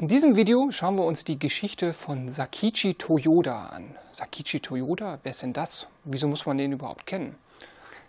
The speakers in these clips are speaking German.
In diesem Video schauen wir uns die Geschichte von Sakichi Toyoda an. Sakichi Toyoda, wer ist denn das? Wieso muss man den überhaupt kennen?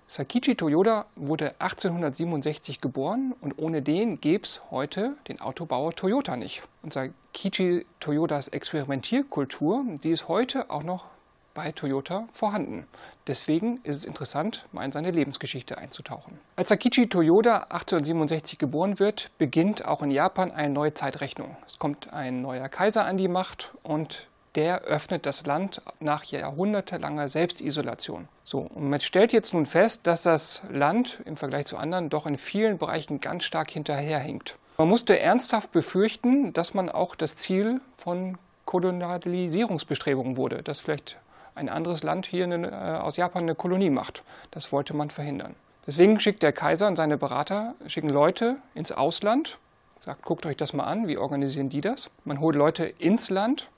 Sakichi Toyoda wurde 1867 geboren und ohne den gäbe es heute den Autobauer Toyota nicht. Und Sakichi Toyodas Experimentierkultur, die ist heute auch noch bei Toyota vorhanden. Deswegen ist es interessant, mal in seine Lebensgeschichte einzutauchen. Als Sakichi Toyoda 1867 geboren wird, beginnt auch in Japan eine neue Zeitrechnung. Es kommt ein neuer Kaiser an die Macht und der öffnet das Land nach jahrhundertelanger Selbstisolation. So, und man stellt jetzt nun fest, dass das Land im Vergleich zu anderen doch in vielen Bereichen ganz stark hinterherhinkt. Man musste ernsthaft befürchten, dass man auch das Ziel von Kolonialisierungsbestrebungen wurde, dass vielleicht ein anderes Land hier eine, äh, aus Japan eine Kolonie macht. Das wollte man verhindern. Deswegen schickt der Kaiser und seine Berater schicken Leute ins Ausland, sagt, guckt euch das mal an, wie organisieren die das? Man holt Leute ins Land,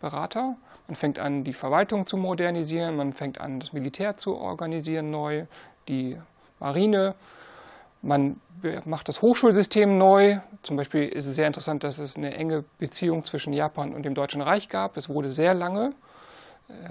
Berater, man fängt an, die Verwaltung zu modernisieren, man fängt an, das Militär zu organisieren neu, die Marine, man macht das Hochschulsystem neu. Zum Beispiel ist es sehr interessant, dass es eine enge Beziehung zwischen Japan und dem Deutschen Reich gab. Es wurde sehr lange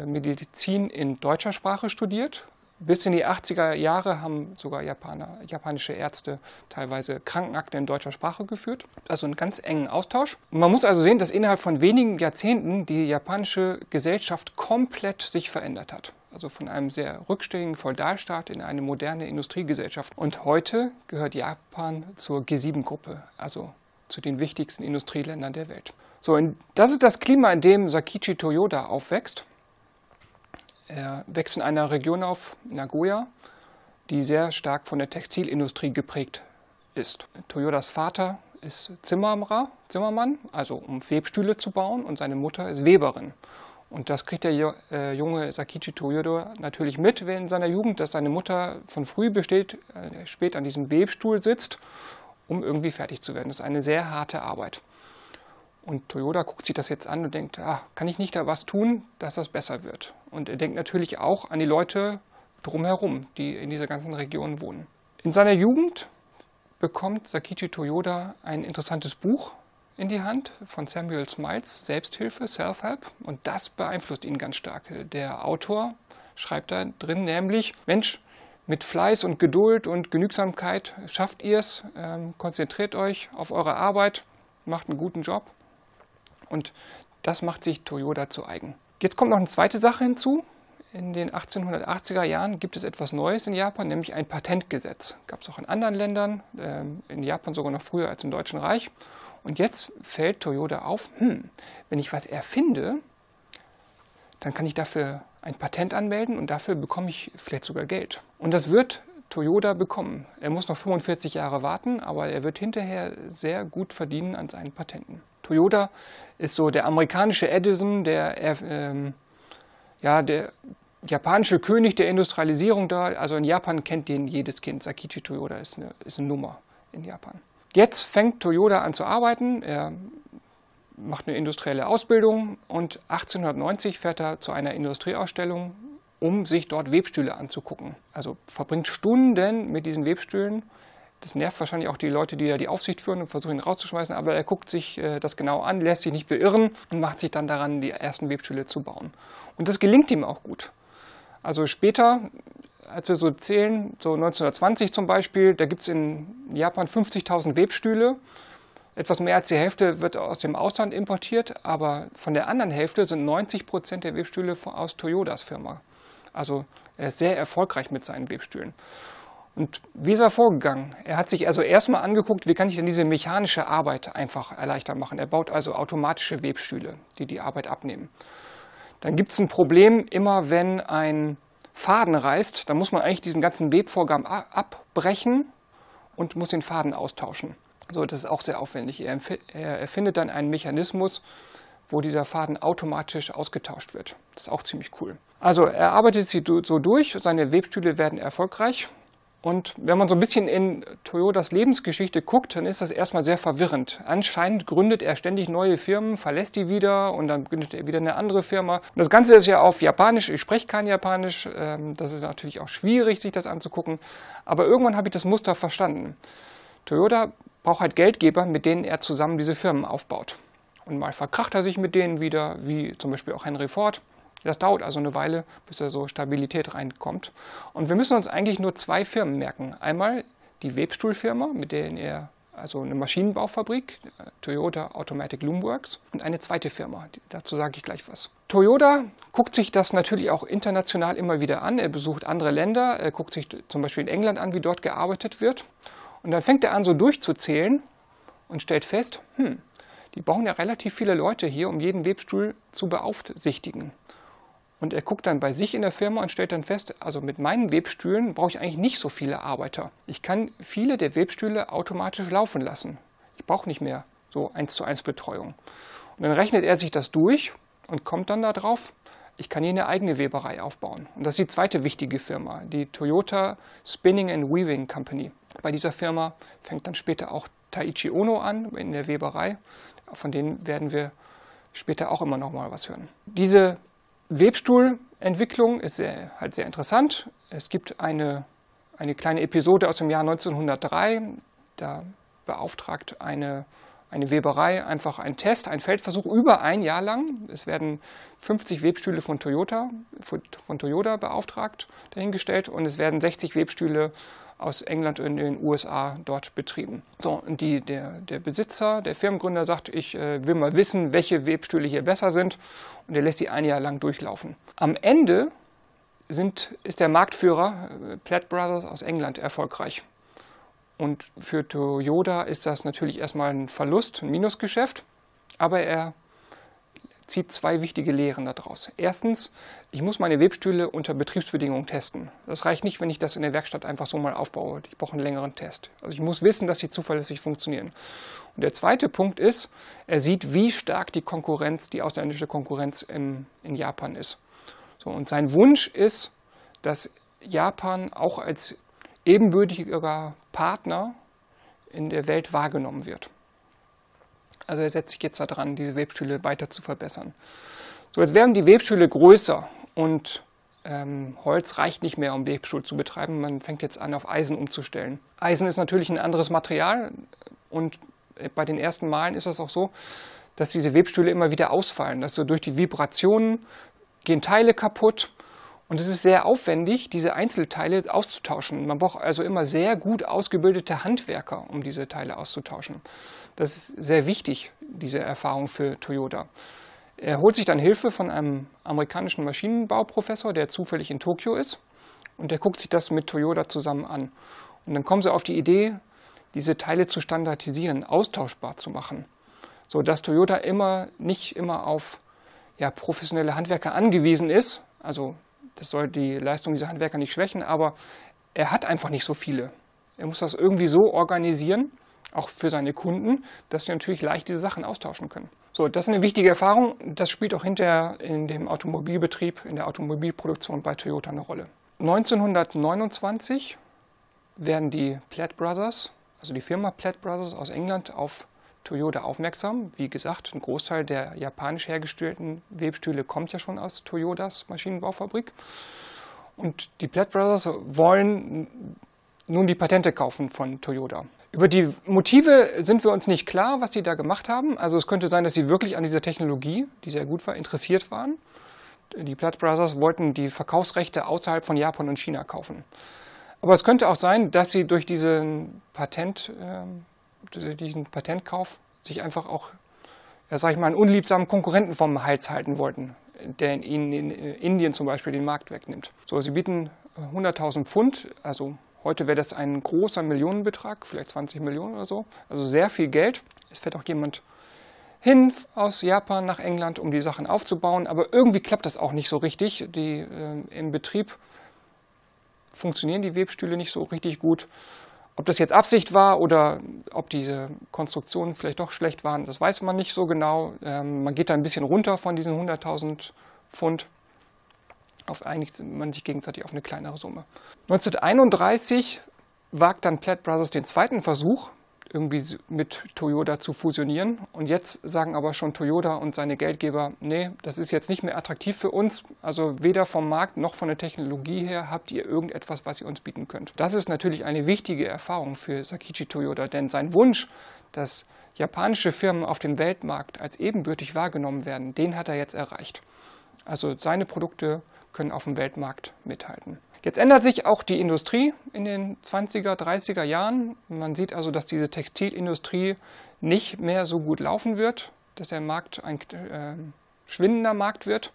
Medizin in deutscher Sprache studiert. Bis in die 80er Jahre haben sogar Japaner, japanische Ärzte teilweise Krankenakte in deutscher Sprache geführt. Also einen ganz engen Austausch. man muss also sehen, dass innerhalb von wenigen Jahrzehnten die japanische Gesellschaft komplett sich verändert hat. Also von einem sehr rückständigen Feudalstaat in eine moderne Industriegesellschaft. Und heute gehört Japan zur G7-Gruppe, also zu den wichtigsten Industrieländern der Welt. So, das ist das Klima, in dem Sakichi Toyoda aufwächst. Er wächst in einer Region auf, Nagoya, die sehr stark von der Textilindustrie geprägt ist. Toyodas Vater ist Zimmerer, Zimmermann, also um Webstühle zu bauen, und seine Mutter ist Weberin. Und das kriegt der äh, junge Sakichi Toyoda natürlich mit in seiner Jugend, dass seine Mutter von früh besteht, äh, spät an diesem Webstuhl sitzt, um irgendwie fertig zu werden. Das ist eine sehr harte Arbeit. Und Toyota guckt sich das jetzt an und denkt, ah, kann ich nicht da was tun, dass das besser wird? Und er denkt natürlich auch an die Leute drumherum, die in dieser ganzen Region wohnen. In seiner Jugend bekommt Sakichi Toyoda ein interessantes Buch in die Hand von Samuel Smiles, Selbsthilfe, Self-Help. Und das beeinflusst ihn ganz stark. Der Autor schreibt da drin nämlich, Mensch, mit Fleiß und Geduld und Genügsamkeit schafft ihr es, ähm, konzentriert euch auf eure Arbeit, macht einen guten Job und das macht sich Toyota zu eigen. Jetzt kommt noch eine zweite Sache hinzu. In den 1880er Jahren gibt es etwas Neues in Japan, nämlich ein Patentgesetz. Gab es auch in anderen Ländern, ähm, in Japan sogar noch früher als im Deutschen Reich. Und jetzt fällt Toyota auf, hm, wenn ich was erfinde, dann kann ich dafür ein Patent anmelden und dafür bekomme ich vielleicht sogar Geld. Und das wird Toyota bekommen. Er muss noch 45 Jahre warten, aber er wird hinterher sehr gut verdienen an seinen Patenten. Toyota ist so der amerikanische Edison, der, ähm, ja, der japanische König der Industrialisierung da. Also in Japan kennt den jedes Kind. Sakichi Toyota ist eine, ist eine Nummer in Japan. Jetzt fängt Toyota an zu arbeiten. Er macht eine industrielle Ausbildung und 1890 fährt er zu einer Industrieausstellung um sich dort Webstühle anzugucken. Also verbringt Stunden mit diesen Webstühlen. Das nervt wahrscheinlich auch die Leute, die da die Aufsicht führen und versuchen ihn rauszuschmeißen, aber er guckt sich äh, das genau an, lässt sich nicht beirren und macht sich dann daran, die ersten Webstühle zu bauen. Und das gelingt ihm auch gut. Also später, als wir so zählen, so 1920 zum Beispiel, da gibt es in Japan 50.000 Webstühle. Etwas mehr als die Hälfte wird aus dem Ausland importiert, aber von der anderen Hälfte sind 90 Prozent der Webstühle aus Toyotas Firma also er ist sehr erfolgreich mit seinen Webstühlen. Und wie ist er vorgegangen? Er hat sich also erstmal angeguckt, wie kann ich denn diese mechanische Arbeit einfach erleichtern machen. Er baut also automatische Webstühle, die die Arbeit abnehmen. Dann gibt es ein Problem, immer wenn ein Faden reißt, dann muss man eigentlich diesen ganzen Webvorgang abbrechen und muss den Faden austauschen. So, das ist auch sehr aufwendig. Er, er erfindet dann einen Mechanismus, wo dieser Faden automatisch ausgetauscht wird. Das ist auch ziemlich cool. Also er arbeitet sich so durch, seine Webstühle werden erfolgreich. Und wenn man so ein bisschen in Toyotas Lebensgeschichte guckt, dann ist das erstmal sehr verwirrend. Anscheinend gründet er ständig neue Firmen, verlässt die wieder und dann gründet er wieder eine andere Firma. Und das Ganze ist ja auf Japanisch, ich spreche kein Japanisch, ähm, das ist natürlich auch schwierig, sich das anzugucken. Aber irgendwann habe ich das Muster verstanden. Toyota braucht halt Geldgeber, mit denen er zusammen diese Firmen aufbaut. und mal verkracht er sich mit denen wieder, wie zum Beispiel auch Henry Ford. Das dauert also eine Weile, bis da so Stabilität reinkommt. Und wir müssen uns eigentlich nur zwei Firmen merken. Einmal die Webstuhlfirma, mit der er also eine Maschinenbaufabrik, Toyota Automatic Loom Works, und eine zweite Firma. Dazu sage ich gleich was. Toyota guckt sich das natürlich auch international immer wieder an. Er besucht andere Länder, er guckt sich zum Beispiel in England an, wie dort gearbeitet wird. Und dann fängt er an, so durchzuzählen und stellt fest, hm, die brauchen ja relativ viele Leute hier, um jeden Webstuhl zu beaufsichtigen. Und er guckt dann bei sich in der Firma und stellt dann fest, also mit meinen Webstühlen brauche ich eigentlich nicht so viele Arbeiter. Ich kann viele der Webstühle automatisch laufen lassen. Ich brauche nicht mehr so eins zu eins Betreuung. Und dann rechnet er sich das durch und kommt dann darauf, ich kann hier eine eigene Weberei aufbauen. Und das ist die zweite wichtige Firma, die Toyota Spinning and Weaving Company. Bei dieser Firma fängt dann später auch Taichi Ono an in der Weberei. Von denen werden wir später auch immer noch mal was hören. Diese Webstuhlentwicklung ist sehr, halt sehr interessant. Es gibt eine, eine kleine Episode aus dem Jahr 1903. Da beauftragt eine, eine Weberei einfach einen Test, einen Feldversuch über ein Jahr lang. Es werden 50 Webstühle von Toyota, von Toyota beauftragt, dahingestellt und es werden 60 Webstühle aus England und den USA dort betrieben. So, und die, der, der Besitzer, der Firmengründer sagt, ich äh, will mal wissen, welche Webstühle hier besser sind und er lässt sie ein Jahr lang durchlaufen. Am Ende sind, ist der Marktführer äh, Platt Brothers aus England erfolgreich. Und für Toyota ist das natürlich erstmal ein Verlust, ein Minusgeschäft, aber er zieht zwei wichtige Lehren daraus. Erstens, ich muss meine Webstühle unter Betriebsbedingungen testen. Das reicht nicht, wenn ich das in der Werkstatt einfach so mal aufbaue. Ich brauche einen längeren Test. Also ich muss wissen, dass sie zuverlässig funktionieren. Und der zweite Punkt ist, er sieht, wie stark die Konkurrenz, die ausländische Konkurrenz im, in Japan ist. So, und sein Wunsch ist, dass Japan auch als ebenbürtiger Partner in der Welt wahrgenommen wird. Also er setzt sich jetzt daran, diese Webstühle weiter zu verbessern. So, jetzt werden die Webstühle größer und ähm, Holz reicht nicht mehr, um Webstuhl zu betreiben. Man fängt jetzt an, auf Eisen umzustellen. Eisen ist natürlich ein anderes Material und bei den ersten Malen ist es auch so, dass diese Webstühle immer wieder ausfallen. Dass so durch die Vibrationen gehen Teile kaputt und es ist sehr aufwendig, diese Einzelteile auszutauschen. Man braucht also immer sehr gut ausgebildete Handwerker, um diese Teile auszutauschen. Das ist sehr wichtig, diese Erfahrung für Toyota. Er holt sich dann Hilfe von einem amerikanischen Maschinenbauprofessor, der zufällig in Tokio ist. Und der guckt sich das mit Toyota zusammen an. Und dann kommen sie auf die Idee, diese Teile zu standardisieren, austauschbar zu machen, sodass Toyota immer nicht immer auf ja, professionelle Handwerker angewiesen ist. Also das soll die Leistung dieser Handwerker nicht schwächen, aber er hat einfach nicht so viele. Er muss das irgendwie so organisieren, auch für seine Kunden, dass sie natürlich leicht diese Sachen austauschen können. So, das ist eine wichtige Erfahrung. Das spielt auch hinterher in dem Automobilbetrieb, in der Automobilproduktion bei Toyota eine Rolle. 1929 werden die Platt Brothers, also die Firma Platt Brothers aus England, auf Toyota aufmerksam. Wie gesagt, ein Großteil der japanisch hergestellten Webstühle kommt ja schon aus Toyotas Maschinenbaufabrik. Und die Platt Brothers wollen nun die Patente kaufen von Toyota. Über die Motive sind wir uns nicht klar, was sie da gemacht haben. Also es könnte sein, dass sie wirklich an dieser Technologie, die sehr gut war, interessiert waren. Die Platt Brothers wollten die Verkaufsrechte außerhalb von Japan und China kaufen. Aber es könnte auch sein, dass sie durch diesen Patent, äh, diesen Patentkauf sich einfach auch, ja, sag ich mal, einen unliebsamen Konkurrenten vom Hals halten wollten, der ihnen in Indien zum Beispiel den Markt wegnimmt. So, sie bieten 100.000 Pfund, also heute wäre das ein großer Millionenbetrag, vielleicht 20 Millionen oder so, also sehr viel Geld. Es fährt auch jemand hin aus Japan nach England, um die Sachen aufzubauen, aber irgendwie klappt das auch nicht so richtig. Die, äh, Im Betrieb funktionieren die Webstühle nicht so richtig gut ob das jetzt Absicht war oder ob diese Konstruktionen vielleicht doch schlecht waren, das weiß man nicht so genau. Ähm, man geht da ein bisschen runter von diesen 100.000 Pfund. Auf einigt man sich gegenseitig auf eine kleinere Summe. 1931 wagt dann Platt Brothers den zweiten Versuch, irgendwie mit Toyota zu fusionieren. Und jetzt sagen aber schon Toyota und seine Geldgeber, nee, das ist jetzt nicht mehr attraktiv für uns. Also weder vom Markt noch von der Technologie her habt ihr irgendetwas, was ihr uns bieten könnt. Das ist natürlich eine wichtige Erfahrung für Sakichi Toyota, denn sein Wunsch, dass japanische Firmen auf dem Weltmarkt als ebenbürtig wahrgenommen werden, den hat er jetzt erreicht. Also seine Produkte können auf dem Weltmarkt mithalten. Jetzt ändert sich auch die Industrie in den 20er, 30er Jahren. Man sieht also, dass diese Textilindustrie nicht mehr so gut laufen wird, dass der Markt ein äh, schwindender Markt wird.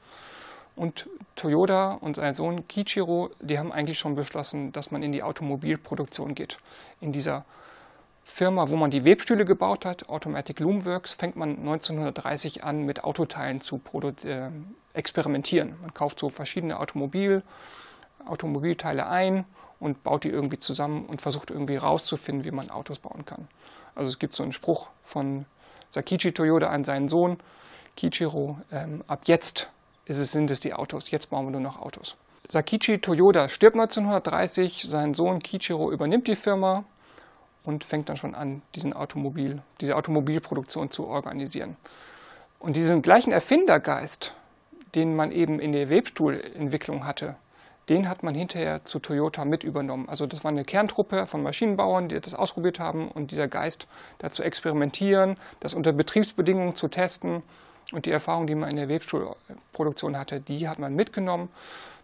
Und Toyota und sein Sohn Kichiro, die haben eigentlich schon beschlossen, dass man in die Automobilproduktion geht. In dieser Firma, wo man die Webstühle gebaut hat, Automatic Loomworks, fängt man 1930 an, mit Autoteilen zu äh, experimentieren. Man kauft so verschiedene Automobil, Automobilteile ein und baut die irgendwie zusammen und versucht irgendwie rauszufinden, wie man Autos bauen kann. Also es gibt so einen Spruch von Sakichi Toyoda an seinen Sohn, Kichiro, ähm, ab jetzt ist es, sind es die Autos, jetzt bauen wir nur noch Autos. Sakichi Toyoda stirbt 1930, sein Sohn Kichiro übernimmt die Firma und fängt dann schon an, diesen Automobil, diese Automobilproduktion zu organisieren. Und diesen gleichen Erfindergeist, den man eben in der Webstuhlentwicklung hatte, den hat man hinterher zu Toyota mit übernommen. Also das war eine Kerntruppe von Maschinenbauern, die das ausprobiert haben und dieser Geist da zu experimentieren, das unter Betriebsbedingungen zu testen und die Erfahrung, die man in der Webstuhlproduktion hatte, die hat man mitgenommen.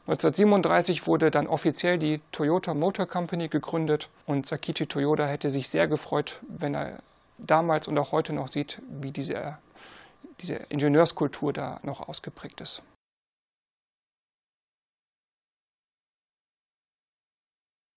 1937 wurde dann offiziell die Toyota Motor Company gegründet und Sakichi Toyoda hätte sich sehr gefreut, wenn er damals und auch heute noch sieht, wie diese, diese Ingenieurskultur da noch ausgeprägt ist.